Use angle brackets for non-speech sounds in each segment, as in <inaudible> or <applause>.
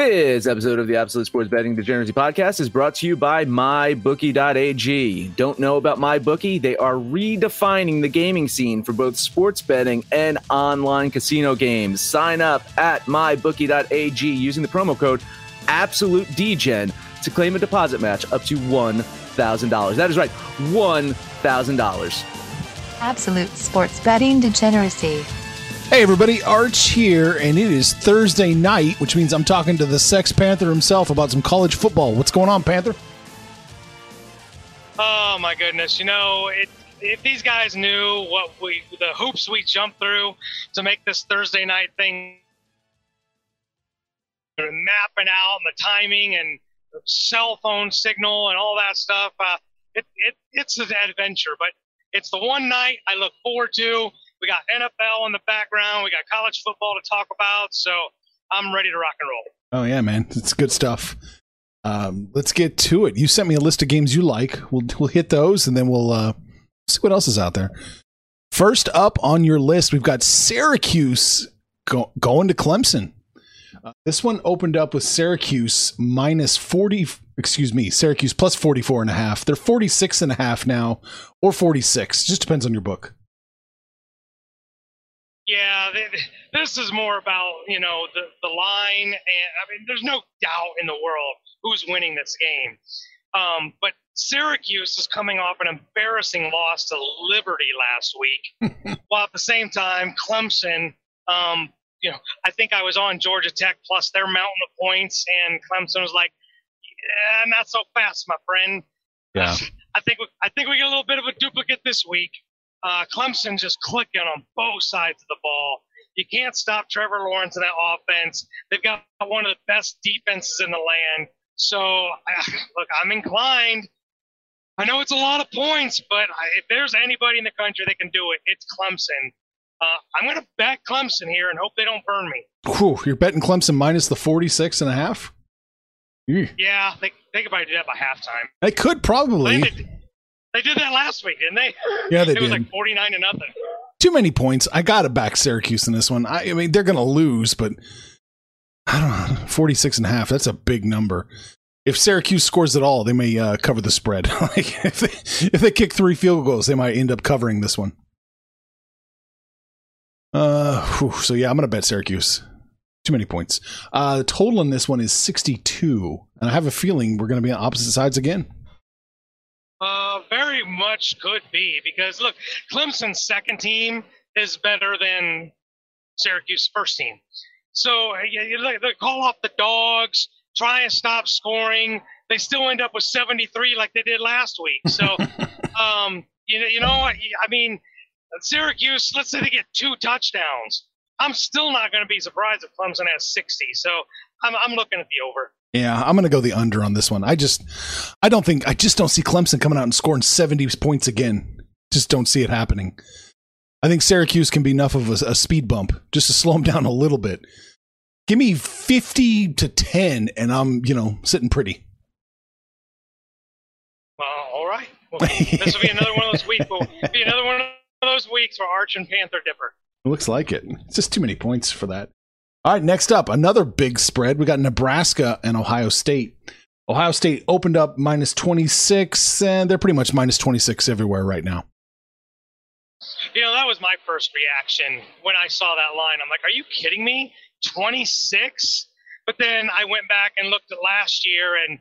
This episode of the Absolute Sports Betting Degeneracy Podcast is brought to you by MyBookie.ag. Don't know about MyBookie? They are redefining the gaming scene for both sports betting and online casino games. Sign up at MyBookie.ag using the promo code AbsoluteDGen to claim a deposit match up to $1,000. That is right, $1,000. Absolute sports betting degeneracy. Hey everybody, Arch here, and it is Thursday night, which means I'm talking to the Sex Panther himself about some college football. What's going on, Panther? Oh my goodness! You know, it, if these guys knew what we, the hoops we jumped through to make this Thursday night thing, mapping out and the timing and the cell phone signal and all that stuff, uh, it, it it's an adventure. But it's the one night I look forward to. We got NFL in the background. We got college football to talk about. So I'm ready to rock and roll. Oh yeah, man, it's good stuff. Um, let's get to it. You sent me a list of games you like. We'll we'll hit those, and then we'll uh, see what else is out there. First up on your list, we've got Syracuse go- going to Clemson. Uh, this one opened up with Syracuse minus 40, excuse me, Syracuse plus 44 and a half. They're 46 and a half now, or 46. Just depends on your book. Yeah, this is more about you know the the line, and I mean, there's no doubt in the world who's winning this game. Um, but Syracuse is coming off an embarrassing loss to Liberty last week, <laughs> while at the same time Clemson, um, you know, I think I was on Georgia Tech plus their mountain of points, and Clemson was like, "Yeah, not so fast, my friend." Yeah. <laughs> I think we, I think we get a little bit of a duplicate this week. Uh, Clemson just clicking on both sides of the ball. You can't stop Trevor Lawrence in that offense. They've got one of the best defenses in the land. So, <laughs> look, I'm inclined. I know it's a lot of points, but if there's anybody in the country that can do it, it's Clemson. Uh, I'm going to bet Clemson here and hope they don't burn me. Whew, you're betting Clemson minus the 46 and a half? Yeah, they, they could probably do that by halftime. They could probably. They they did that last week, didn't they? Yeah, they it did. It was like 49 to nothing. Too many points. I got to back Syracuse in this one. I, I mean, they're going to lose, but I don't know. 46 and a half. That's a big number. If Syracuse scores at all, they may uh, cover the spread. <laughs> like if they, if they kick three field goals, they might end up covering this one. Uh, whew, so yeah, I'm going to bet Syracuse. Too many points. Uh, the total in this one is 62, and I have a feeling we're going to be on opposite sides again. Uh, very much could be because look, Clemson's second team is better than Syracuse's first team. So you, you look, they call off the dogs, try and stop scoring. They still end up with 73 like they did last week. So, <laughs> um, you know, you know, I mean, Syracuse. Let's say they get two touchdowns. I'm still not going to be surprised if Clemson has 60. So I'm, I'm looking at the over. Yeah, I'm going to go the under on this one. I just, I don't think, I just don't see Clemson coming out and scoring 70 points again. Just don't see it happening. I think Syracuse can be enough of a, a speed bump just to slow them down a little bit. Give me 50 to 10, and I'm, you know, sitting pretty. Well, all right. Well, this will be another one of those weeks. Will be another one of those weeks for Arch and Panther Dipper. It <laughs> looks like it. It's just too many points for that. All right, next up, another big spread. We got Nebraska and Ohio State. Ohio State opened up minus 26, and they're pretty much minus 26 everywhere right now. You know, that was my first reaction when I saw that line. I'm like, are you kidding me? 26? But then I went back and looked at last year, and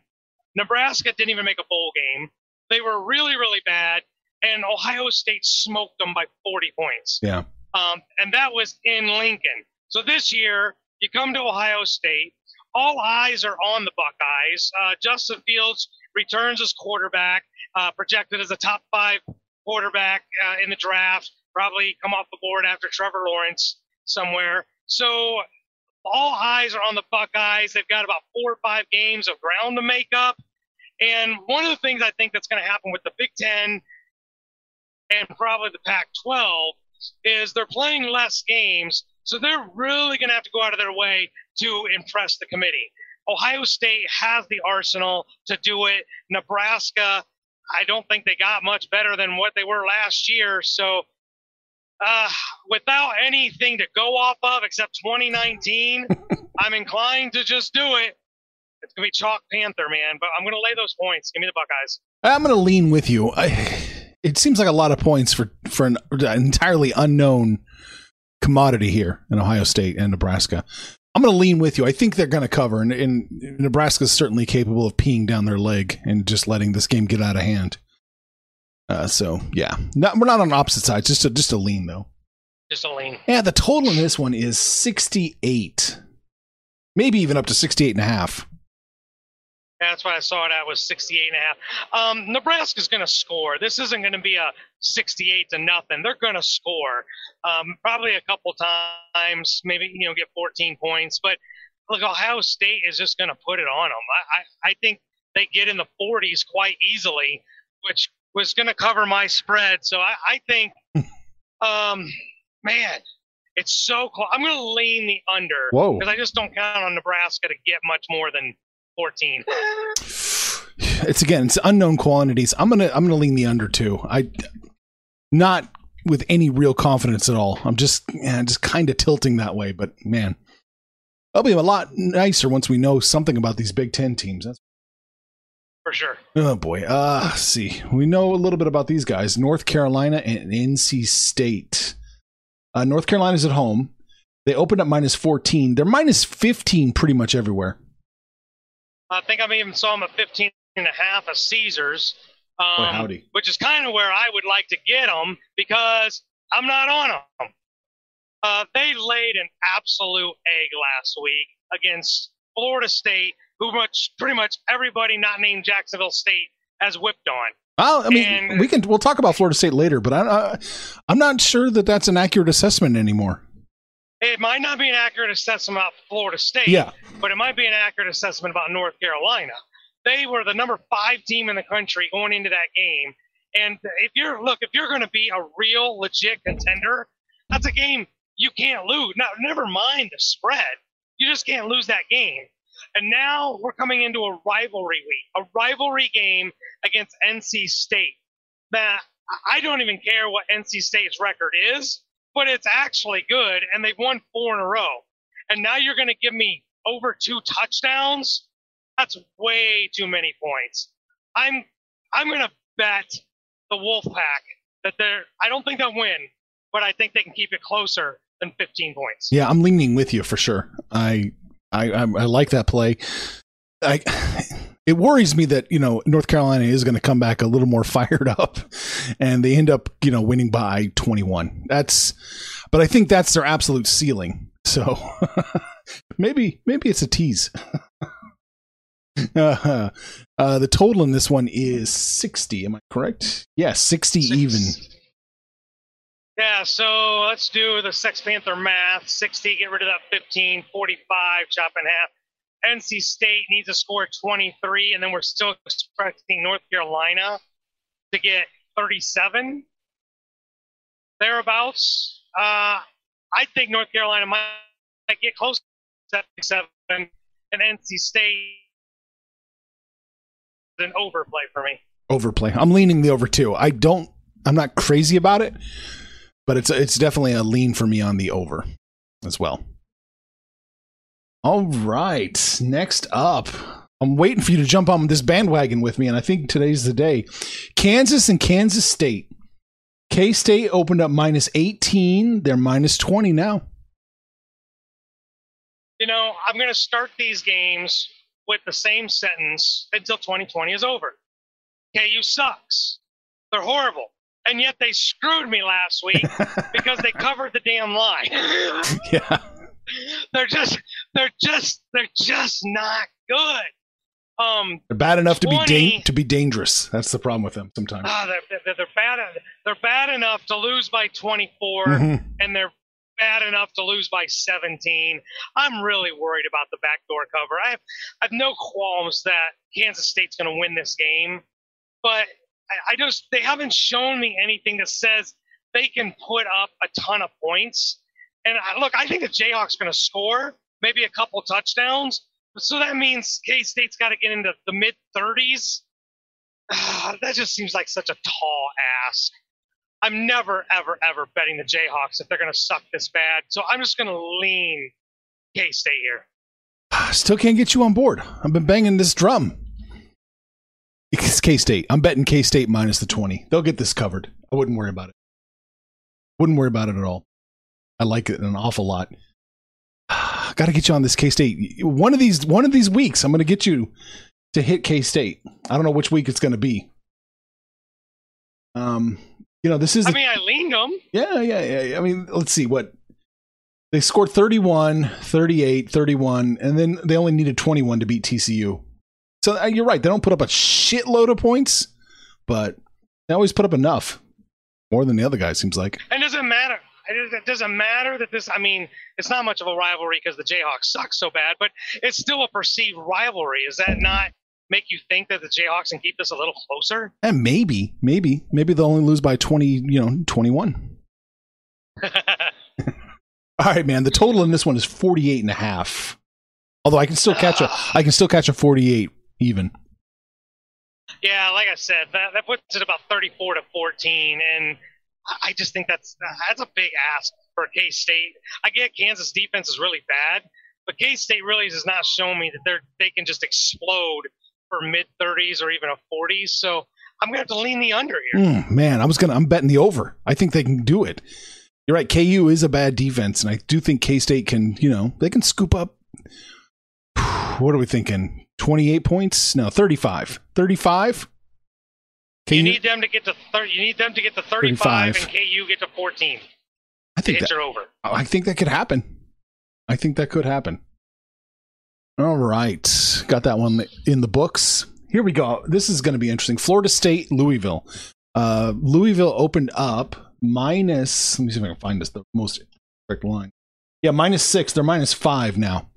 Nebraska didn't even make a bowl game. They were really, really bad, and Ohio State smoked them by 40 points. Yeah. Um, and that was in Lincoln. So this year, you come to Ohio State. All eyes are on the Buckeyes. Uh, Justin Fields returns as quarterback, uh, projected as a top five quarterback uh, in the draft. Probably come off the board after Trevor Lawrence somewhere. So all eyes are on the Buckeyes. They've got about four or five games of ground to make up. And one of the things I think that's going to happen with the Big Ten and probably the Pac 12 is they're playing less games. So they're really going to have to go out of their way to impress the committee. Ohio State has the arsenal to do it. Nebraska, I don't think they got much better than what they were last year. So uh, without anything to go off of except 2019, <laughs> I'm inclined to just do it. It's gonna be chalk Panther, man. But I'm gonna lay those points. Give me the Buckeyes. I'm going to lean with you. I, it seems like a lot of points for for an entirely unknown commodity here in Ohio State and Nebraska. I'm going to lean with you. I think they're going to cover, and, and Nebraska is certainly capable of peeing down their leg and just letting this game get out of hand. Uh, so yeah, not, we're not on opposite sides. Just a just a lean though. Just a lean. Yeah, the total in this one is 68, maybe even up to 68 and a half. That's why I saw it at was 68 and a half. Um, Nebraska's going to score. This isn't going to be a 68 to nothing. They're going to score. Um, probably a couple times, maybe you know, get 14 points. But look, Ohio State is just going to put it on them. I, I, I think they get in the 40s quite easily, which was going to cover my spread. So I, I think, <laughs> um, man, it's so close. I'm going to lean the under because I just don't count on Nebraska to get much more than 14. <sighs> It's again, it's unknown quantities. I'm gonna I'm gonna lean the under too. I not with any real confidence at all. I'm just yeah, just kind of tilting that way. But man, that'll be a lot nicer once we know something about these Big Ten teams. That's For sure. Oh boy. Uh see. We know a little bit about these guys. North Carolina and NC State. Uh North Carolina's at home. They opened up minus 14. They're minus 15 pretty much everywhere. I think I even saw them at 15 and a half at Caesars, Boy, um, howdy. which is kind of where I would like to get them because I'm not on them. Uh, they laid an absolute egg last week against Florida State, who much pretty much everybody not named Jacksonville State has whipped on. Well, I mean, And- we can we'll talk about Florida State later, but I, I I'm not sure that that's an accurate assessment anymore. It might not be an accurate assessment about Florida State, Yeah. but it might be an accurate assessment about North Carolina. They were the number five team in the country going into that game. And if you're look, if you're going to be a real legit contender, that's a game you can't lose. Now, never mind the spread, you just can't lose that game. And now we're coming into a rivalry week, a rivalry game against NC State. That I don't even care what NC State's record is, but it's actually good, and they've won four in a row. And now you're going to give me over two touchdowns? That's way too many points. I'm I'm going to bet the Wolfpack that they're. I don't think they'll win, but I think they can keep it closer than 15 points. Yeah, I'm leaning with you for sure. I I I, I like that play. I it worries me that you know North Carolina is going to come back a little more <laughs> fired up, and they end up you know winning by 21. That's, but I think that's their absolute ceiling. So <laughs> maybe maybe it's a tease. uh, <laughs> uh, the total in this one is 60. Am I correct? Yeah, 60 Six. even. Yeah, so let's do the Sex Panther math. 60, get rid of that 15, 45, chop in half. NC State needs to score 23, and then we're still expecting North Carolina to get 37, thereabouts. Uh, I think North Carolina might, might get close to 77, and NC State is an overplay for me. overplay. I'm leaning the over too. I don't. I'm not crazy about it, but it's it's definitely a lean for me on the over as well. All right, next up. I'm waiting for you to jump on this bandwagon with me, and I think today's the day. Kansas and Kansas State. K State opened up minus 18. They're minus 20 now. you know, I'm going to start these games with the same sentence until 2020 is over. KU sucks. They're horrible. And yet they screwed me last week <laughs> because they covered the damn line. yeah. they're just, they're just, they're just not good. Um, They're bad enough to be da- to be dangerous. That's the problem with them sometimes. ah, they're, they're, they're bad. They're bad enough to lose by 24, Mhm. and they're bad enough to lose by 17. I'm really worried about the backdoor cover. I have, I have no qualms that Kansas State's going to win this game, but I, I just they haven't shown me anything that says they can put up a ton of points. And I, look, I think the Jayhawks going to score maybe a couple touchdowns. So that means K State's got to get into the mid 30s. <sighs> that just seems like such a tall ask. I'm never, ever, ever betting the Jayhawks if they're going to suck this bad. So I'm just going to lean K State here. <sighs> Still can't get you on board. I've been banging this drum. It's K State. I'm betting K State minus the 20. They'll get this covered. I wouldn't worry about it. Wouldn't worry about it at all. I like it an awful lot. <sighs> Got to get you on this K State. One of these one of these weeks, I'm going to get you to hit K State. I don't know which week it's going to be. Um, you know, this is. I mean, I leaned them. Yeah, yeah, yeah. I mean, let's see what they scored 31, 38, 31, and then they only needed 21 to beat TCU. So uh, you're right. They don't put up a shitload of points, but they always put up enough. More than the other guy, seems like. And doesn't matter? It doesn't matter that this. I mean, it's not much of a rivalry because the Jayhawks suck so bad, but it's still a perceived rivalry. Is that not make you think that the Jayhawks can keep this a little closer? And maybe, maybe, maybe they'll only lose by twenty. You know, twenty-one. <laughs> All right, man. The total in this one is 48 and a half. Although I can still catch a, ah. I can still catch a 48 even. Yeah, like I said, that, that puts it about 34 to 14, and I just think that's that's a big ask for K State. I get Kansas defense is really bad, but K State really has not shown me that they're they can just explode for mid 30s or even a 40s. So I'm gonna have to lean the under here. Mm, man, I was gonna I'm betting the over. I think they can do it. You're right. KU is a bad defense, and I do think K State can. You know, they can scoop up. <sighs> What are we thinking? 28 points? No, 35. 35? You, need them to get to 30. You need them to get to 35, 35. and KU get to 14. I think that, over. I think that could happen. I think that could happen. All right. Got that one in the books. Here we go. This is going to be interesting. Florida State, Louisville. Uh, Louisville opened up minus, let me see if I can find this, the most correct line. Yeah, minus six. They're minus five now.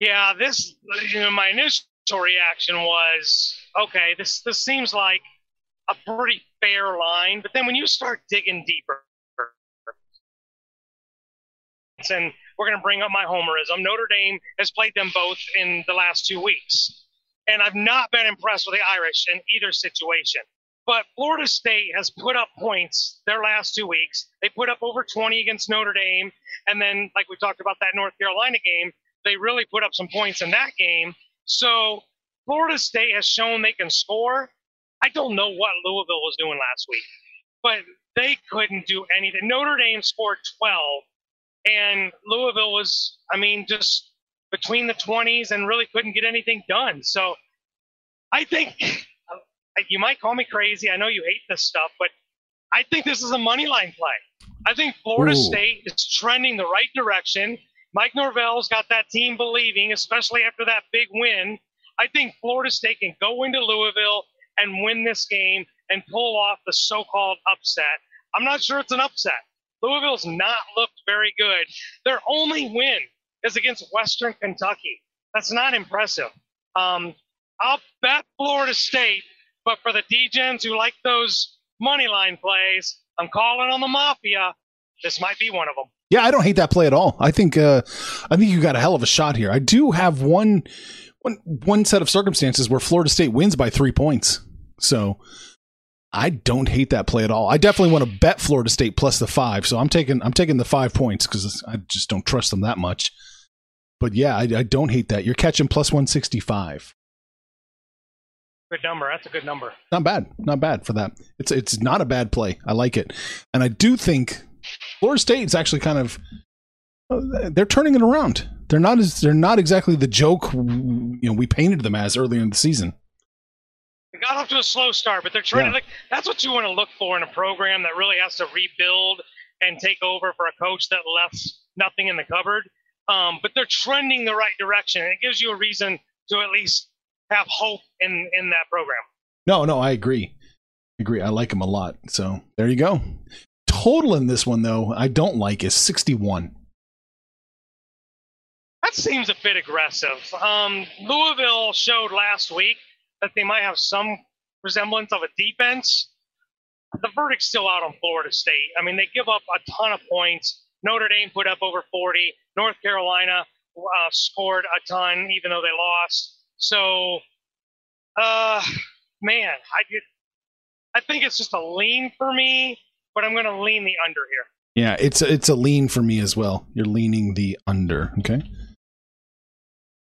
Yeah, this you know my initial reaction was okay. This this seems like a pretty fair line, but then when you start digging deeper, and we're going to bring up my homerism. Notre Dame has played them both in the last two weeks, and I've not been impressed with the Irish in either situation. But Florida State has put up points their last two weeks. They put up over 20 against Notre Dame, and then, like we talked about that North Carolina game, they really put up some points in that game. So Florida State has shown they can score. I don't know what Louisville was doing last week, but they couldn't do anything. Notre Dame scored 12, and Louisville was, I mean, just between the 20s and really couldn't get anything done. So I think <laughs> you might call me crazy. I know you hate this stuff, but I think this is a money line play. I think Florida Ooh. State is trending the right direction. Mike Norvell's got that team believing, especially after that big win. I think Florida State can go into Louisville and win this game and pull off the so called upset. I'm not sure it's an upset. Louisville's not looked very good. Their only win is against Western Kentucky. That's not impressive. Um, I'll bet Florida State, but for the Degens who like those money line plays, I'm calling on the Mafia. This might be one of them. Yeah, I don't hate that play at all. I think uh, I think you got a hell of a shot here. I do have one one one set of circumstances where Florida State wins by three points. So I don't hate that play at all. I definitely want to bet Florida State plus the five. So I'm taking I'm taking the five points because I just don't trust them that much. But yeah, I, I don't hate that. You're catching plus one sixty five. Good number. That's a good number. Not bad. Not bad for that. It's it's not a bad play. I like it, and I do think Florida State's actually kind of they're turning it around. They're not as they're not exactly the joke you know we painted them as earlier in the season. They got off to a slow start, but they're trying yeah. to that's what you want to look for in a program that really has to rebuild and take over for a coach that left nothing in the cupboard. Um, but they're trending the right direction. and It gives you a reason to at least have hope in in that program. No, no, I agree. I agree. I like them a lot. So there you go total in this one, though, I don't like is 61. That seems a bit aggressive. Um, Louisville showed last week that they might have some resemblance of a defense. The verdict's still out on Florida State. I mean, they give up a ton of points. Notre Dame put up over 40. North Carolina uh, scored a ton, even though they lost. So, uh, man, I I think it's just a lean for me, but I'm going to lean the under here. Yeah, it's a, it's a lean for me as well. You're leaning the under. Okay.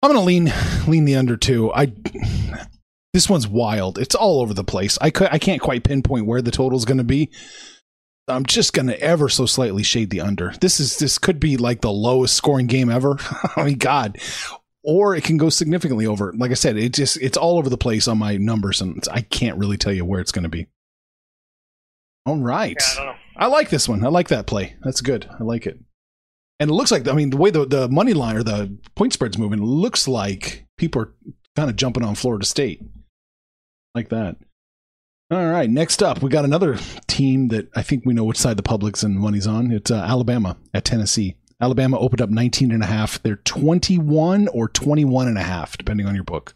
I'm gonna lean <laughs> lean the under too. I this one's wild. It's all over the place. I could I can't quite pinpoint where the total's gonna be. I'm just gonna ever so slightly shade the under. This is this could be like the lowest scoring game ever. <laughs> I mean, God. Or it can go significantly over. Like I said, it just it's all over the place on my numbers, and I can't really tell you where it's gonna be. All right. Yeah, I, I like this one. I like that play. That's good. I like it. And it looks like I mean the way the the money line or the point spread's moving looks like people are kind of jumping on Florida State like that. All right, next up we got another team that I think we know which side the public's and money's on. It's uh, Alabama at Tennessee. Alabama opened up 19 and a half. They're 21 or 21 and a half depending on your book.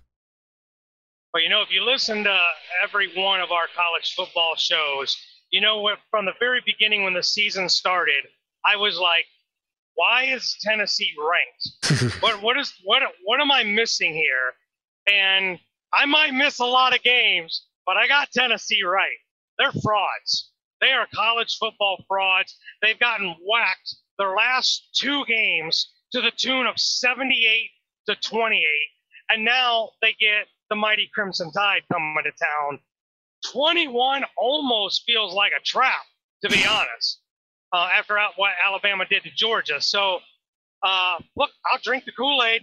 Well, you know, if you listen to every one of our college football shows, you know from the very beginning when the season started, I was like why is Tennessee ranked? <laughs> what what is what what am I missing here? And I might miss a lot of games, but I got Tennessee right. They're frauds. They are college football frauds. They've gotten whacked their last two games to the tune of 78 to 28. And now they get the mighty Crimson Tide coming to town. 21 almost feels like a trap, to be honest uh, after what Alabama did to Georgia. So, uh, look, I'll drink the Kool Aid.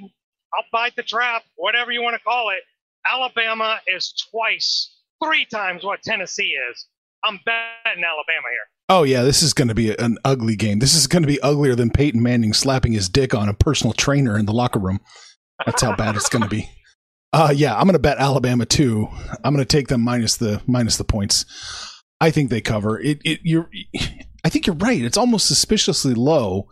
I'll bite the trap, whatever you want to call it. Alabama is twice, three times what Tennessee is. I'm betting Alabama here. Oh yeah, this is going to be an ugly game. This is going to be uglier than Peyton Manning slapping his dick on a personal trainer in the locker room. That's how bad it's going to be. Uh, yeah, I'm going to bet Alabama too. I'm going to take them minus the minus the points. I think they cover it. It you're I think you're right. It's almost suspiciously low.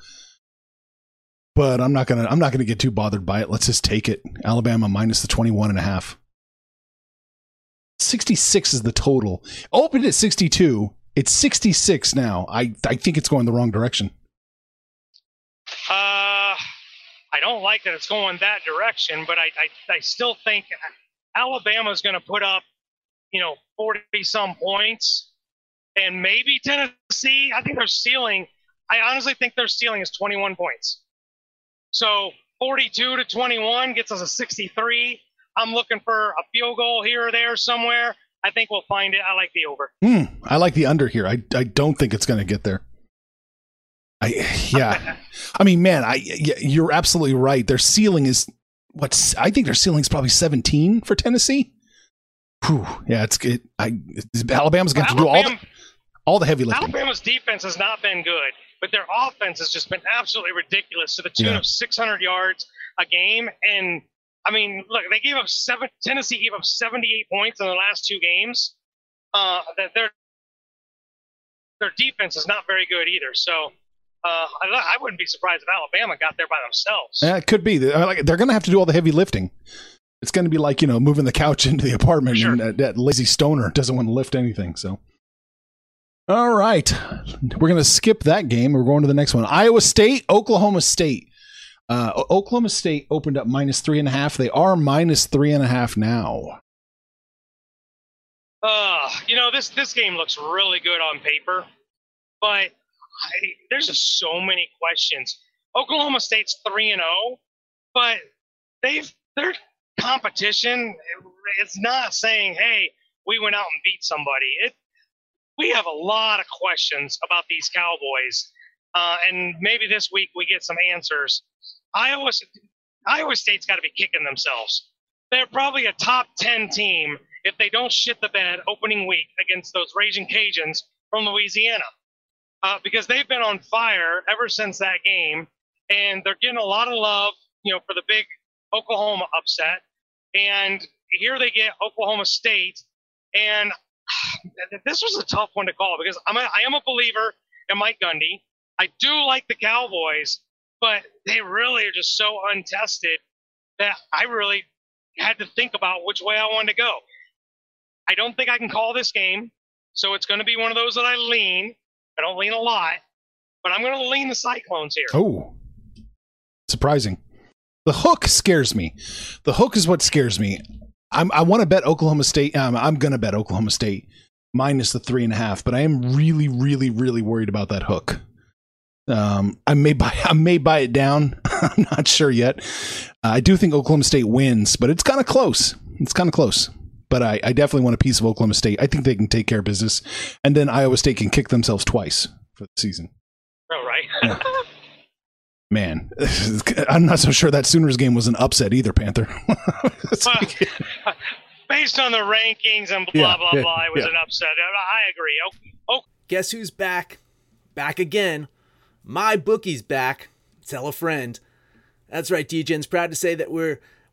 But I'm not gonna I'm not gonna get too bothered by it. Let's just take it. Alabama minus the 21 and a half. 66 is the total. Opened at 62. It's 66 now. I I think it's going the wrong direction. Uh I don't like that it's going that direction, but I I, I still think Alabama's going to put up, you know, 40 some points and maybe Tennessee. I think their ceiling. I honestly think their ceiling is 21 points. So 42 to 21 gets us a 63. I'm looking for a field goal here or there somewhere. I think we'll find it. I like the over. Mm, I like the under here. I I don't think it's going to get there. I yeah. I mean, man, I you're absolutely right. Their ceiling is what's I think their ceiling is probably 17 for Tennessee. Whew, yeah, it's good. I Alabama's going to do all the all the heavy lifting. Alabama's defense has not been good, but their offense has just been absolutely ridiculous to the tune yeah. of 600 yards a game. And I mean, look, they gave up seven. Tennessee gave up 78 points in the last two games. Uh, that their their defense is not very good either. So. Uh, I, I wouldn't be surprised if Alabama got there by themselves. Yeah, it could be. They're, they're going to have to do all the heavy lifting. It's going to be like you know moving the couch <laughs> into the apartment, sure. and that, that lazy stoner doesn't want to lift anything. So all right. We're going to skip that game. We're going to the next one. Iowa State, Oklahoma State. Uh, Oklahoma State opened up minus three and a half. They are minus three and a half now. Uh, you know, this, this game looks really good on paper, but I, there's just so many questions. Oklahoma State's 3 and 0, but they've their competition it's not saying, "Hey, we went out and beat somebody." It we have a lot of questions about these Cowboys, uh, and maybe this week we get some answers. Iowa, Iowa State's got to be kicking themselves. They're probably a top 10 team if they don't shit the bed opening week against those Raging Cajuns from Louisiana. Uh, because they've been on fire ever since that game, and they're getting a lot of love, you know, for the big Oklahoma upset. And here they get Oklahoma State, and <sighs> this was a tough one to call because I'm a, I am a believer in Mike Gundy. I do like the Cowboys, but they really are just so untested that I really had to think about which way I wanted to go. I don't think I can call this game, so it's going to be one of those that I lean. I don't lean a lot, but I'm going to lean the Cyclones here. Oh, surprising. The hook scares me. The hook is what scares me. I'm, I want to bet Oklahoma State. Um, I'm going to bet Oklahoma State minus the three and a half, but I am really, really, really worried about that hook. Um, I may buy, <laughs> I may buy it down. <laughs> I'm not sure yet. Uh, I do think Oklahoma State wins, but it's kind of close. It's kind of close. But I, I definitely want a piece of Oklahoma State. I think they can take care of business, and then Iowa State can kick themselves twice for the season. Oh, right. <laughs> Yeah. Man, <laughs> I'm not so sure that Sooners game was an upset either, Panther. <laughs> Well, based on the rankings and blah Yeah, blah yeah, blah, it was yeah. an upset. I I agree. Oh, oh, Guess who's back? Back again. MyBookie's back. Tell a friend. That's right, DJ's proud to say that we're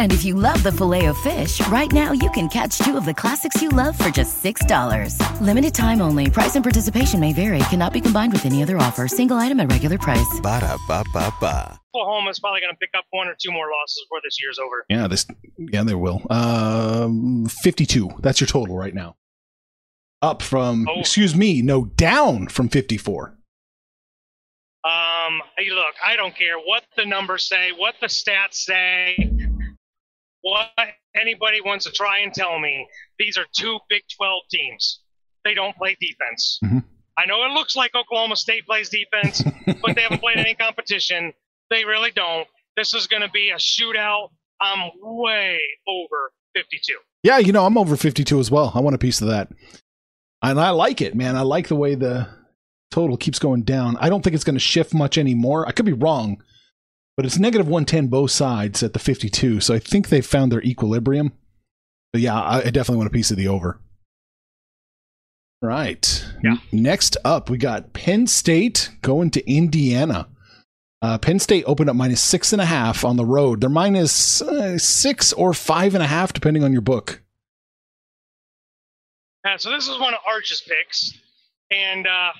And if you love the filet of fish, right now you can catch two of the classics you love for just $6. Limited time only. Price and participation may vary. Cannot be combined with any other offer. Single item at regular price. Ba-da-ba-ba-ba. Oklahoma's probably going to pick up one or two more losses before this year's over. yeah, this. Yeah, they will. Um, 52. That's your total right now. Up from. Oh. Excuse me. No, down from 54. Um, hey, look, I don't care what the numbers say, what the stats say, what anybody wants to try and tell me. These are two Big 12 teams. They don't play defense. Mhm. I know it looks like Oklahoma State plays defense, <laughs> but they haven't played any competition. They really don't. This is going to be a shootout. I'm way over 52. Yeah, you know, I'm over 52 as well. I want a piece of that. And I like it, man. I like the way the total keeps going down. I don't think it's going to shift much anymore. I could be wrong, but it's negative 110 both sides at the 52. So I think they've found their equilibrium. But yeah, I, I definitely want a piece of the over. Right. Yeah. Next up, we got Penn State going to Indiana. Uh, Penn State opened up minus six and a half on the road. They're minus uh, six or five and a half, depending on your book. Uh, so this is one of Arch's picks, and uh,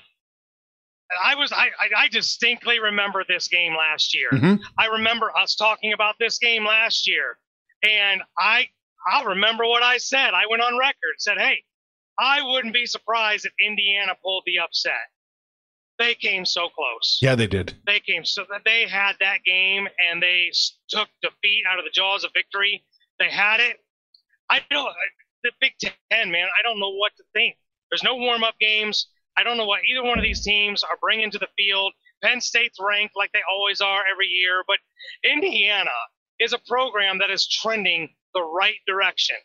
I was I, I distinctly remember this game last year. Mhm. I remember us talking about this game last year, and I I'll remember what I said. I went on record said, "Hey, I wouldn't be surprised if Indiana pulled the upset." They came so close. Yeah, they did. They came so that they had that game and they took defeat out of the jaws of victory. They had it. I don't. The Big Ten, man. I don't know what to think. There's no warm up games. I don't know what either one of these teams are bringing to the field. Penn State's ranked like they always are every year, but Indiana is a program that is trending the right direction.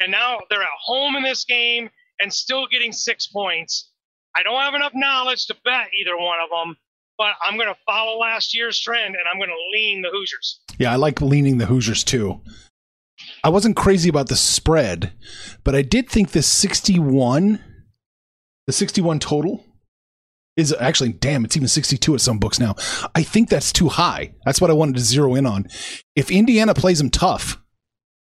And now they're at home in this game and still getting six points. I don't have enough knowledge to bet either one of them, but I'm going to follow last year's trend and I'm going to lean the Hoosiers. Yeah, I like leaning the Hoosiers too. I wasn't crazy about the spread, but I did think the 61, the 61 total is actually damn it's even 62 at some books now. I think that's too high. That's what i wanted to zero in on. If indiana plays them tough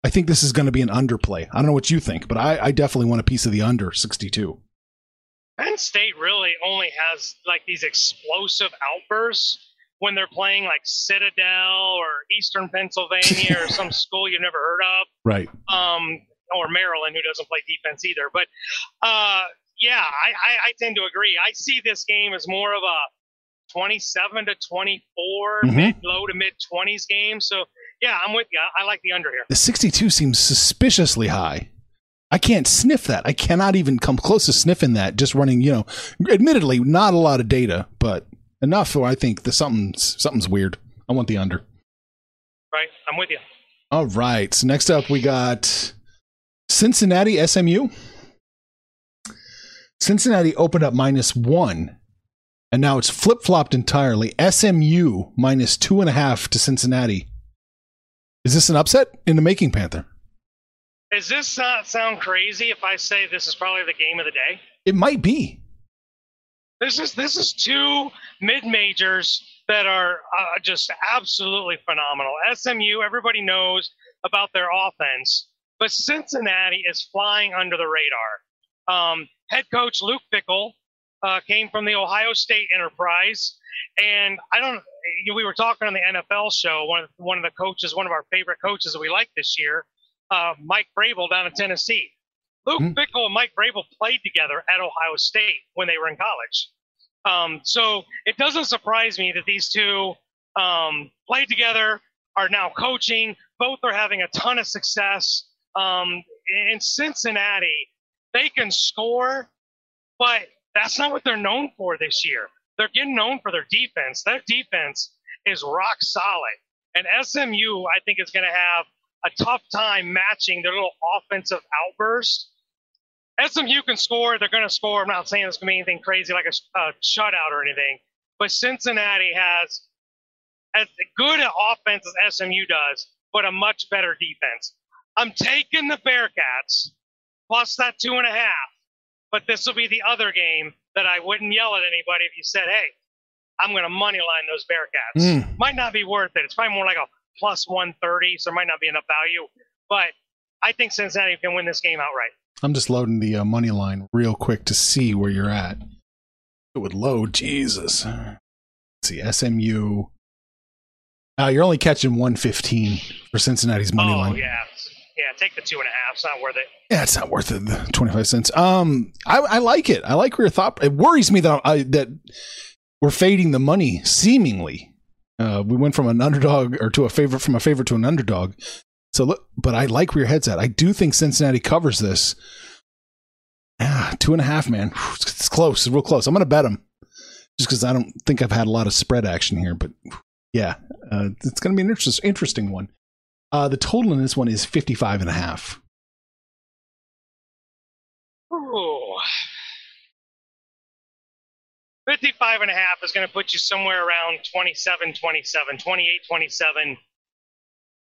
i think this is going to be an underplay. I don't know what you think but i, I definitely want a piece of the under 62 Penn State really only has like these explosive outbursts when they're playing like Citadel or Eastern Pennsylvania or <laughs> some school you've never heard of. right. Um, or Maryland, who doesn't play defense either. But uh, yeah, I, I, I tend to agree. I see this game as more of a 27 to 24, Mhm. mid, low to mid 20s game. So yeah, I'm with you. I like the under here. the 62 seems suspiciously high i can't sniff that i cannot even come close to sniffing that just running you know admittedly not a lot of data but enough where i think the something's something's weird i want the under Right, I'm with you. All right. So next up, we got Cincinnati SMU. Cincinnati opened up minus one, and now it's flip flopped entirely. SMU minus two and a half to Cincinnati. Is this an upset in the making, Panther? Does this not sound crazy if I say this is probably the game of the day? It might be. This is this is two mid majors that are uh, just absolutely phenomenal. SMU, everybody knows about their offense, but Cincinnati is flying under the radar. Um, head coach Luke Fickell uh, came from the Ohio State Enterprise, and I don't. We were talking on the NFL show. One of one of the coaches, one of our favorite coaches that we like this year, uh, Mike Vrabel down in Tennessee. Luke Hmm. Fickell and Mike Vrabel played together at Ohio State when they were in college. Um, so it doesn't surprise me that these two um, played together, are now coaching. Both are having a ton of success. Um, in Cincinnati, they can score, but that's not what they're known for this year. They're getting known for their defense. Their defense is rock solid. And SMU, I think, is going to have a tough time matching their little offensive outburst. SMU can score. They're going to score. I'm not saying it's going to be anything crazy like a, a shutout or anything, but Cincinnati has as good an offense as SMU does, but a much better defense. I'm taking the Bearcats plus that two and a half, but this will be the other game that I wouldn't yell at anybody if you said, "Hey, I'm going to money line those Bearcats." Mm. Might not be worth it. It's probably more like a plus 130, so there might not be enough value, but I think Cincinnati can win this game outright. I'm just loading the uh, money line real quick to see where you're at. It would load. Jesus. Let's see. SMU. Uh, you're only catching 115 for Cincinnati's money oh line. yeah, yeah. Take the two and a half. It's not worth it. Yeah, it's not worth it. the 25 cents. Um, I, I like it. I like where your thought. It worries me that I, that we're fading the money seemingly. Uh, we went from an underdog or to a favorite from a favorite to an underdog. So look, but I like where your head's at. I do think Cincinnati covers this. Ah, two and a half, man. It's, close. It's real close. I'm to bet them just because I don't think I've had a lot of spread action here. But yeah, uh, it's going to be an interest, interesting one. Uh, the total in this one is 55 and a half. Ooh. 55 and a half is going to put you somewhere around 27, 27, 28, 27.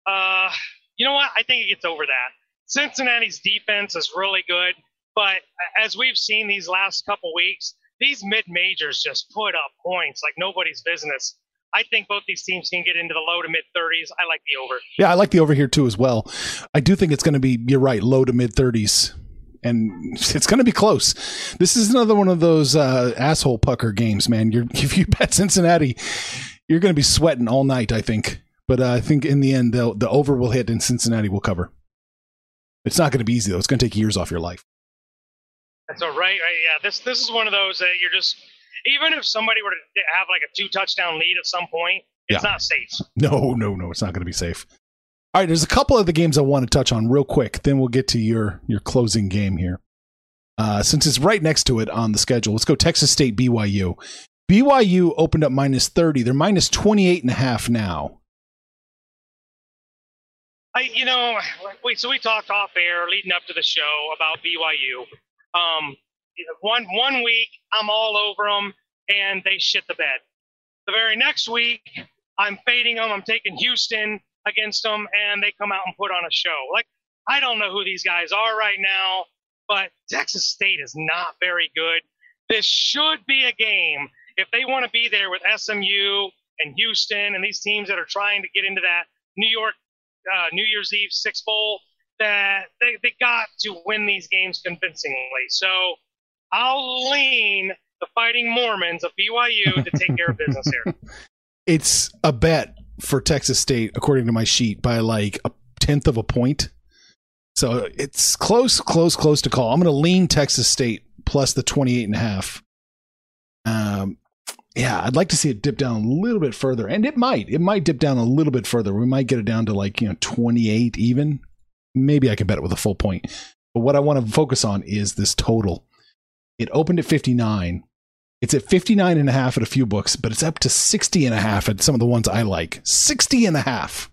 Uh, you know what? I think it gets over that. Cincinnati's defense is really good, but as we've seen these last couple weeks, these mid majors just put up points like nobody's business. I think both these teams can get into the low to mid 30s. I like the over. Yeah, I like the over here too as well. I do think it's going to be, you're right, low to mid 30s. And <laughs> it's going to be close. This is another one of those uh, asshole pucker games, man. You're, <laughs> if you bet Cincinnati, you're going to be sweating all night, I think. But uh, I think in the end, the, the over will hit and Cincinnati will cover. It's not going to be easy, though. It's going to take years off your life. That's all right. right, yeah. This this is one of those that you're just even if somebody were to have like a two touchdown lead at some point, it's Yeah. not safe. <laughs> No, no, no. It's not going to be safe. All right, there's a couple of the games I want to touch on real quick. Then we'll get to your your closing game here. Uh, since it's right next to it on the schedule, let's go Texas State BYU. BYU opened up minus 30. They're minus 28 and a half now. I, you know, wait. So we talked off air leading up to the show about BYU. Um, one one week I'm all over them and they shit the bed. The very next week I'm fading them. I'm taking Houston against them and they come out and put on a show. Like I don't know who these guys are right now, but Texas State is not very good. this should be a game if they want to be there with SMU and Houston and these teams that are trying to get into that New York uh, New Year's Eve Six Bowl. That they, they got to win these games convincingly. So I'll lean the Fighting Mormons of BYU to take care of business here. <laughs> It's a bet for Texas State, according to my sheet, by like a tenth of a point. So it's close, close, close to call. I'm going to lean Texas State plus the 28 and a half. Um, yeah, I'd like to see it dip down a little bit further, and it might. It might dip down a little bit further. We might get it down to like you know 28 even. Maybe I can bet it with a full point. But what I want to focus on is this total. It opened at 59. It's at 59 and a half at a few books, but it's up to 60 and a half at some of the ones I like. 60 and a half.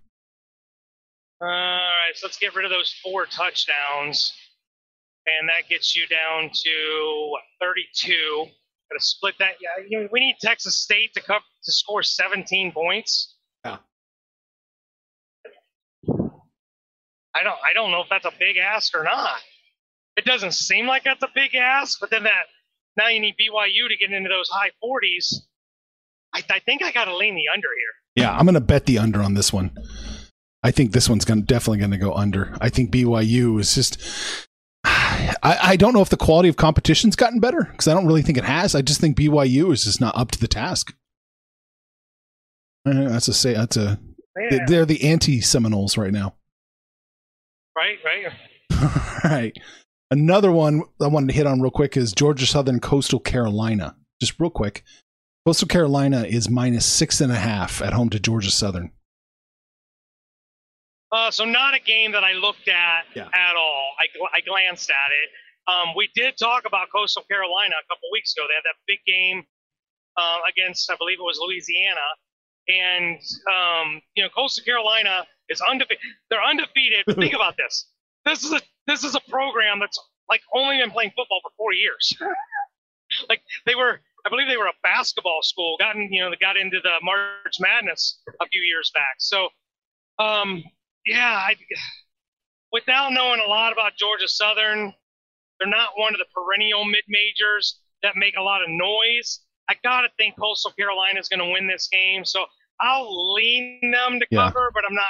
All right, so let's get rid of those four touchdowns. And that gets you down to what, 32. Got to split that. Yeah, you know, we need Texas State to cover, to score 17 points. Yeah. I don't. I don't know if that's a big ask or not. Doesn't seem like that's a big ask, but then that now you need BYU to get into those high 40s. I, I think I got to lean the under here. Yeah, I'm going to bet the under on this one. I think this one's gonna, definitely going to go under. I think BYU is just. I, I don't know if the quality of competition's gotten better because I don't really think it has. I just think BYU is just not up to the task. Uh, That's a say. That's a. Yeah. They're the anti Seminoles right now. Right, right. All <laughs> right. Another one I wanted to hit on real quick is Georgia Southern Coastal Carolina. Just real quick. Coastal Carolina is minus six and a half at home to Georgia Southern. Uh, so not a game that I looked at Yeah. at all. I, gl- I glanced at it. Um, we did talk about Coastal Carolina a couple weeks ago. They had that big game uh, against, I believe it was Louisiana, and um, you know Coastal Carolina is undefeated. They're undefeated. But <laughs> think about this. This is a this is a program that's like only been playing football for four years. <laughs> like they were, I believe they were a basketball school. Gotten you know they got into the March Madness a few years back. So um, yeah, I, without knowing a lot about Georgia Southern, they're not one of the perennial mid majors that make a lot of noise. I gotta think Coastal Carolina is going to win this game, so I'll lean them to Yeah. cover, but I'm not.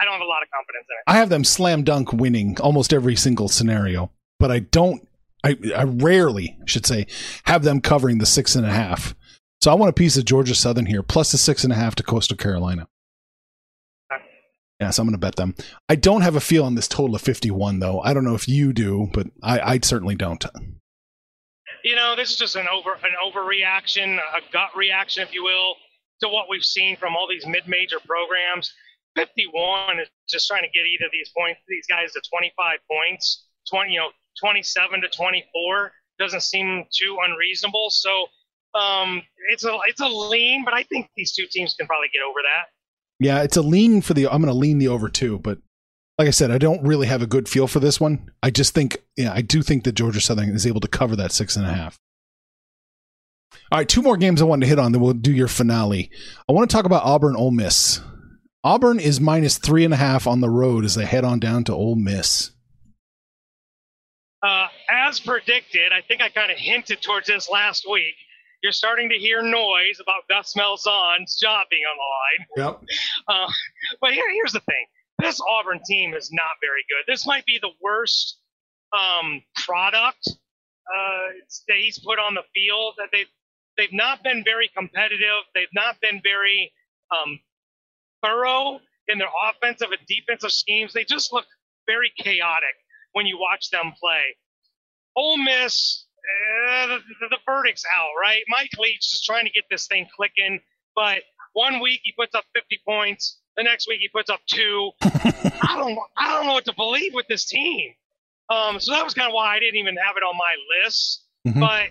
I don't have a lot of confidence in it. I have them slam dunk winning almost every single scenario, but I don't. I, I rarely should say have them covering the six and a half. So I want a piece of Georgia Southern here, plus the six and a half to Coastal Carolina. Yeah, so I'm going to bet them. I don't have a feel on this total of 51, though. I don't know if you do, but I, I certainly don't. You know, this is just an over an overreaction, a gut reaction, if you will, to what we've seen from all these mid major programs. 51 is just trying to get either these points, these guys to 25 points, 20, you know, 27 to 24 doesn't seem too unreasonable. So um, it's a it's a lean, but I think these two teams can probably get over that. Yeah, it's a lean for the. I'm going to lean the over too, but like I said, I don't really have a good feel for this one. I just think, yeah, I do think that Georgia Southern is able to cover that six and a half. All right, two more games I wanted to hit on, then we'll do your finale. I want to talk about Auburn Ole Miss. Auburn is minus three and a half on the road as they head on down to Ole Miss. Uh, as predicted, I think I kind of hinted towards this last week. You're starting to hear noise about Gus Malzahn's job being on the line. Yep. Uh, but here, here's the thing: this Auburn team is not very good. This might be the worst um, product uh, that he's put on the field. That they've they've not been very competitive. They've not been very um, thorough in their offensive and defensive schemes. They just look very chaotic when you watch them play. Ole Miss, eh, the, the, verdict's out, right? Mike Leach is trying to get this thing clicking, but one week he puts up 50 points, the next week he puts up two. <laughs> I don't, I don't know what to believe with this team. Um, so that was kind of why I didn't even have it on my list. Mhm. But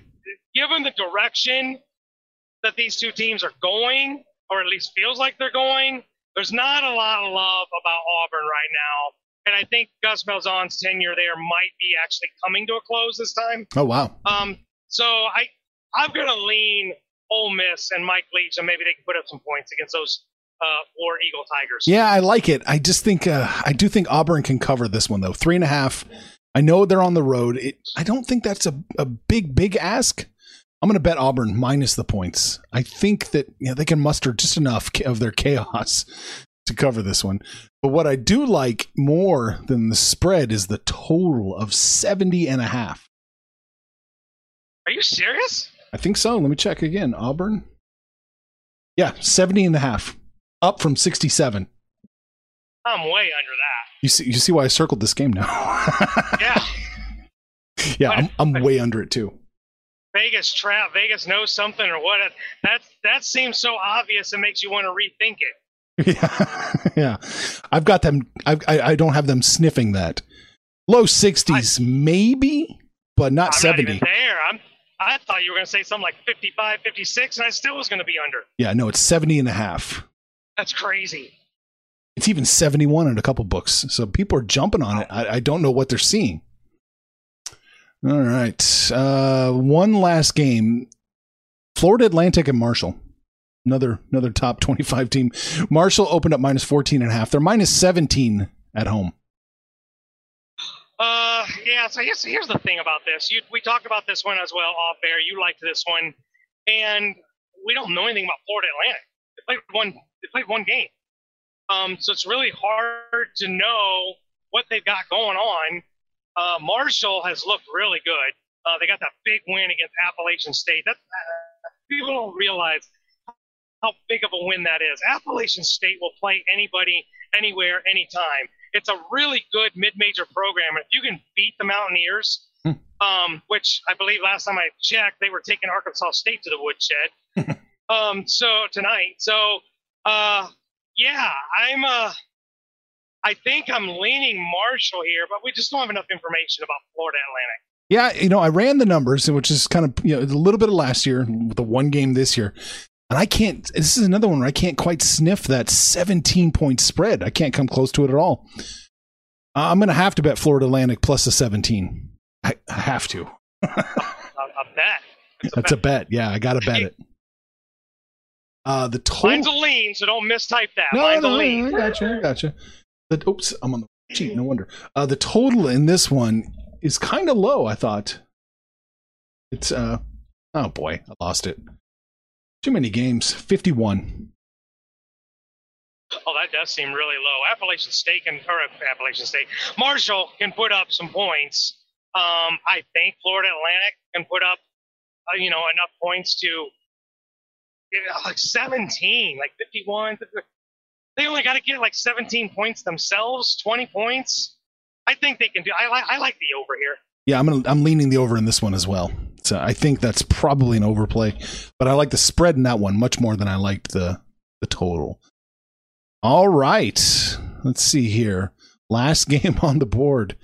given the direction that these two teams are going, or at least feels like they're going, there's not a lot of love about Auburn right now. And I think Gus Malzahn's tenure there might be actually coming to a close this time. Oh wow. Um, so I, I'm going to lean Ole Miss and Mike Leach, and maybe they can put up some points against those uh, Eagle Tigers. Yeah, I like it. I just think uh, I do think Auburn can cover this one though. Three and a half. I know they're on the road. It, I don't think that's a, a big big ask, I'm going to bet Auburn minus the points. I think that you know, they can muster just enough <laughs> of their chaos to cover this one. But what I do like more than the spread is the total of 70 and a half. Are you serious? I think so. Let me check again. Auburn. Yeah, 70 and a half. Up from 67. I'm way under that. You see you see why I circled this game now. <laughs> Yeah. yeah, I'm I'm way under it too. Vegas trap. Vegas knows something or what? That that seems so obvious. It makes you want to rethink it. <laughs> Yeah, yeah. I've got them. I, I I don't have them sniffing that. Low sixties, maybe, but not I'm seventy. not there. I'm. I thought you were going to say something like 55, 56, and I still was going to be under. Yeah, no, it's 70 and a half. That's crazy. It's even 71 in a couple books. So people are jumping on it. I, I don't know what they're seeing. All right. Uh, one last game. Florida Atlantic and Marshall. Another another top <laughs> 25 team. Marshall opened up minus 14 and a half. They're minus 17 at home. Uh, yeah. So here's here's the thing about this. You we talked about this one as well off air. You liked this one, and we don't know anything about Florida Atlantic. They played one. They played one game. Um, so it's really hard to know what they've got going on. Uh, Marshall has looked really good. Uh, they got that big win against Appalachian State. That uh, people don't realize how big of a win that is. Appalachian State will play anybody, anywhere, anytime. It's a really good mid-major program. If you can beat the Mountaineers, um, which I believe last time I checked, they were taking Arkansas State to the woodshed. <laughs> um, so tonight, so uh, yeah, I'm uh, I think I'm leaning Marshall here, but we just don't have enough information about Florida Atlantic. Yeah, you know, I ran the numbers, which is kind of you know a little bit of last year, with the one game this year, and I can't. This is another one where I can't quite sniff that 17 point spread. I can't come close to it at all. I'm going to have to bet Florida Atlantic plus a 17. I, I have to. A, a bet. That's a bet. Yeah, I got to bet it. Uh, the total. Mine's a lean, so don't mistype that. No, Mine's no, a lean. I gotcha. I gotcha. The, oops, I'm on the cheat. No wonder. Uh, the total in this one is kind of low. I thought. It's uh. Oh boy, I lost it. Too many games. Fifty-one. Oh, that does seem really low. Appalachian State can, or Appalachian State, Marshall can put up some points. Um, I think Florida Atlantic can put up, uh, you know, enough points to you know, like 17, like 51. They only got to get like 17 points themselves, 20 points. I think they can do. I like. I like the over here. Yeah, I'm gonna. I'm leaning the over in this one as well. So I think that's probably an overplay, but I like the spread in that one much more than I liked the the total. All right, let's see here. Last <laughs> game on the board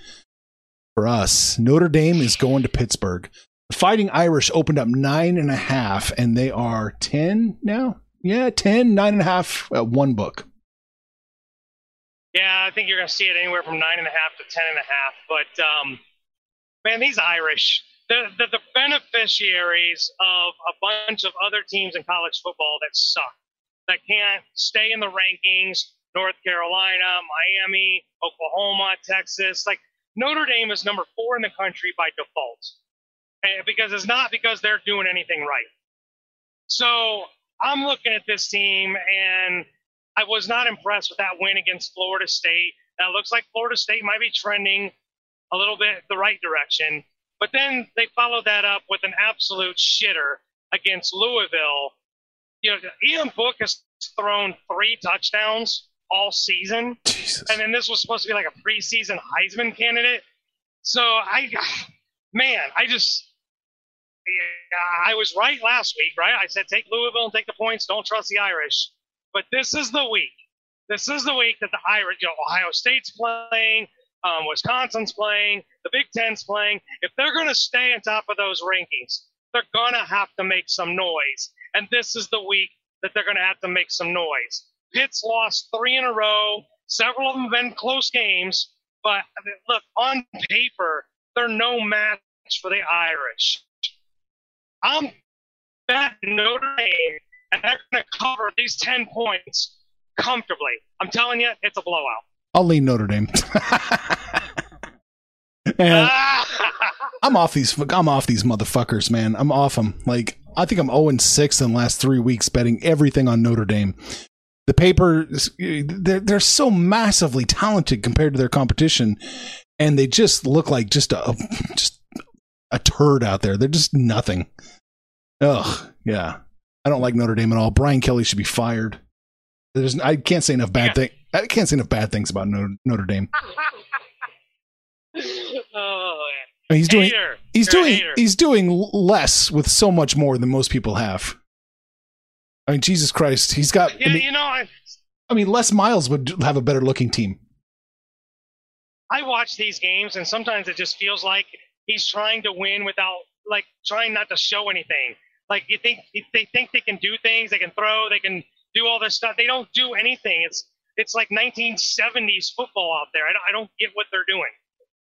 for us. Notre Dame is going to Pittsburgh. The Fighting Irish opened up nine and a half, and they are 10 now. Yeah, 10, nine and a half, uh, one book. Yeah, I think you're going to see it anywhere from nine and a half to ten and a half. But um, man, these Irish, the, the the beneficiaries of a bunch of other teams in college football that suck, that can't stay in the rankings. North Carolina, Miami, Oklahoma, Texas. Like Notre Dame is number four in the country by default, and because it's not because they're doing anything right. So I'm looking at this team and I was not impressed with that win against Florida State. Now it looks like Florida State might be trending a little bit the right direction, but then they followed that up with an absolute shitter against Louisville. You know, Ian Book has thrown three touchdowns all season, Jesus. and then this was supposed to be like a preseason Heisman candidate. So I, man, I just. I was right last week, right? I said take Louisville and take the points. Don't trust the Irish. But this is the week. This is the week that the Irish, you know, Ohio State's playing, um, Wisconsin's playing, the Big Ten's playing. If they're going to stay on top of those rankings, they're going to have to make some noise. And this is the week that they're going to have to make some noise. Pitt's lost three in a row. Several of them have been close games. But look, on paper, they're no match for the Irish. I'm betting Notre Dame, and they're going to cover these 10 points comfortably. I'm telling you, it's a blowout. I'll lean Notre Dame. <laughs> Man, <laughs> I'm off these. I'm off these motherfuckers, man. I'm off them. Like I think I'm 0 6 in the last three weeks betting everything on Notre Dame. The paper, they're they're so massively talented compared to their competition, and they just look like just a just a turd out there. They're just nothing. Ugh, yeah. I don't like Notre Dame at all. Brian Kelly should be fired. There's I can't say enough bad thing. I can't say enough bad things about Notre, Notre Dame. <laughs> oh, He's doing Hater. he's You're doing he's doing less with so much more than most people have. I mean, Jesus Christ, he's got. yeah, I mean, you know, I, I mean, Les Miles would have a better looking team. I watch these games, and sometimes it just feels like he's trying to win without, like, trying not to show anything. Like, you think they think they can do things, they can throw, they can do all this stuff. They don't do anything. It's it's like 1970s football out there. I don't, I don't get what they're doing.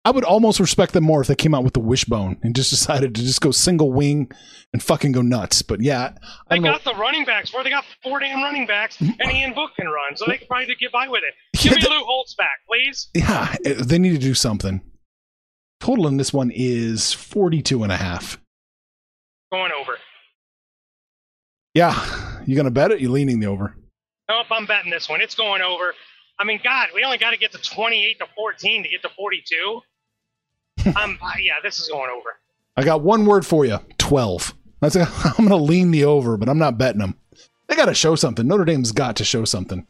I would almost respect them more if they came out with the wishbone and just decided to just go single wing and fucking go nuts. But yeah, I They don't know. got the running backs where they got four damn running backs, mm-hmm. and Ian Book can run, so they could probably get by with it. <laughs> Yeah, Give me the- Lou Holtz back, please. Yeah, they need to do something. Total in this one is 42 and a half. Going over. Yeah, you gonna bet it? You leaning the over? Nope, I'm betting this one. It's going over. I mean, God, we only got to get to 28 to 14 to get to 42. <laughs> um, yeah, this is going over. I got one word for you: 12. That's a, <laughs> I'm gonna lean the over, but I'm not betting them. They got to show something. Notre Dame's got to show something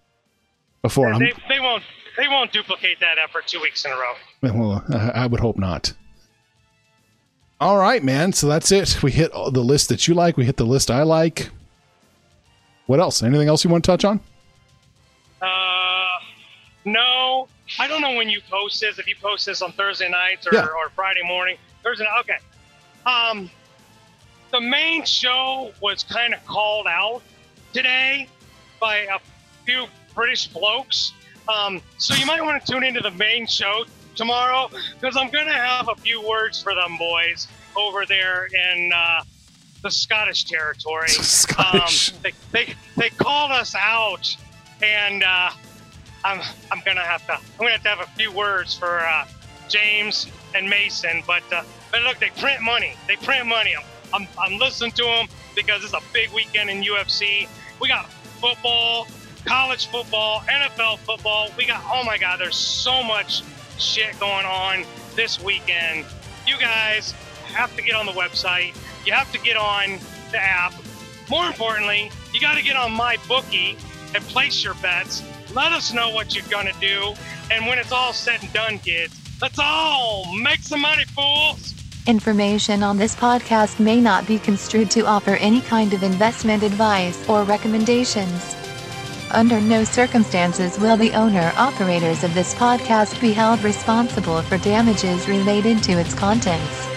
before I'm. They, they won't. They won't duplicate that effort two weeks in a row. Well, I I would hope not. All right, man. So that's it. We hit the list that you like. We hit the list I like. What else? Anything else you want to touch on? Uh, no, I don't know when you post this. If you post this on Thursday nights or, Yeah. or Friday morning, Thursday. Night. Okay. Um, the main show was kind of called out today by a few British blokes. Um, so you might want to tune into the main show tomorrow because I'm gonna have a few words for them boys over there in uh, the Scottish territory. <laughs> Scottish. Um, they, they they called us out, and uh, I'm I'm gonna have to I'm gonna have to have a few words for uh, James and Mason. But uh, but look, they print money. They print money. I'm, I'm I'm listening to them because it's a big weekend in UFC. We got football, college football, NFL football. We got oh my god, there's so much shit going on this weekend. You guys have to get on the website. You have to get on the app. More importantly, you got to get on my bookie and place your bets. Let us know what you're gonna do, and when it's all said and done, kids, let's all make some money, fools. Information on this podcast may not be construed to offer any kind of investment advice or recommendations. Under no circumstances will the owner operators of this podcast be held responsible for damages related to its contents.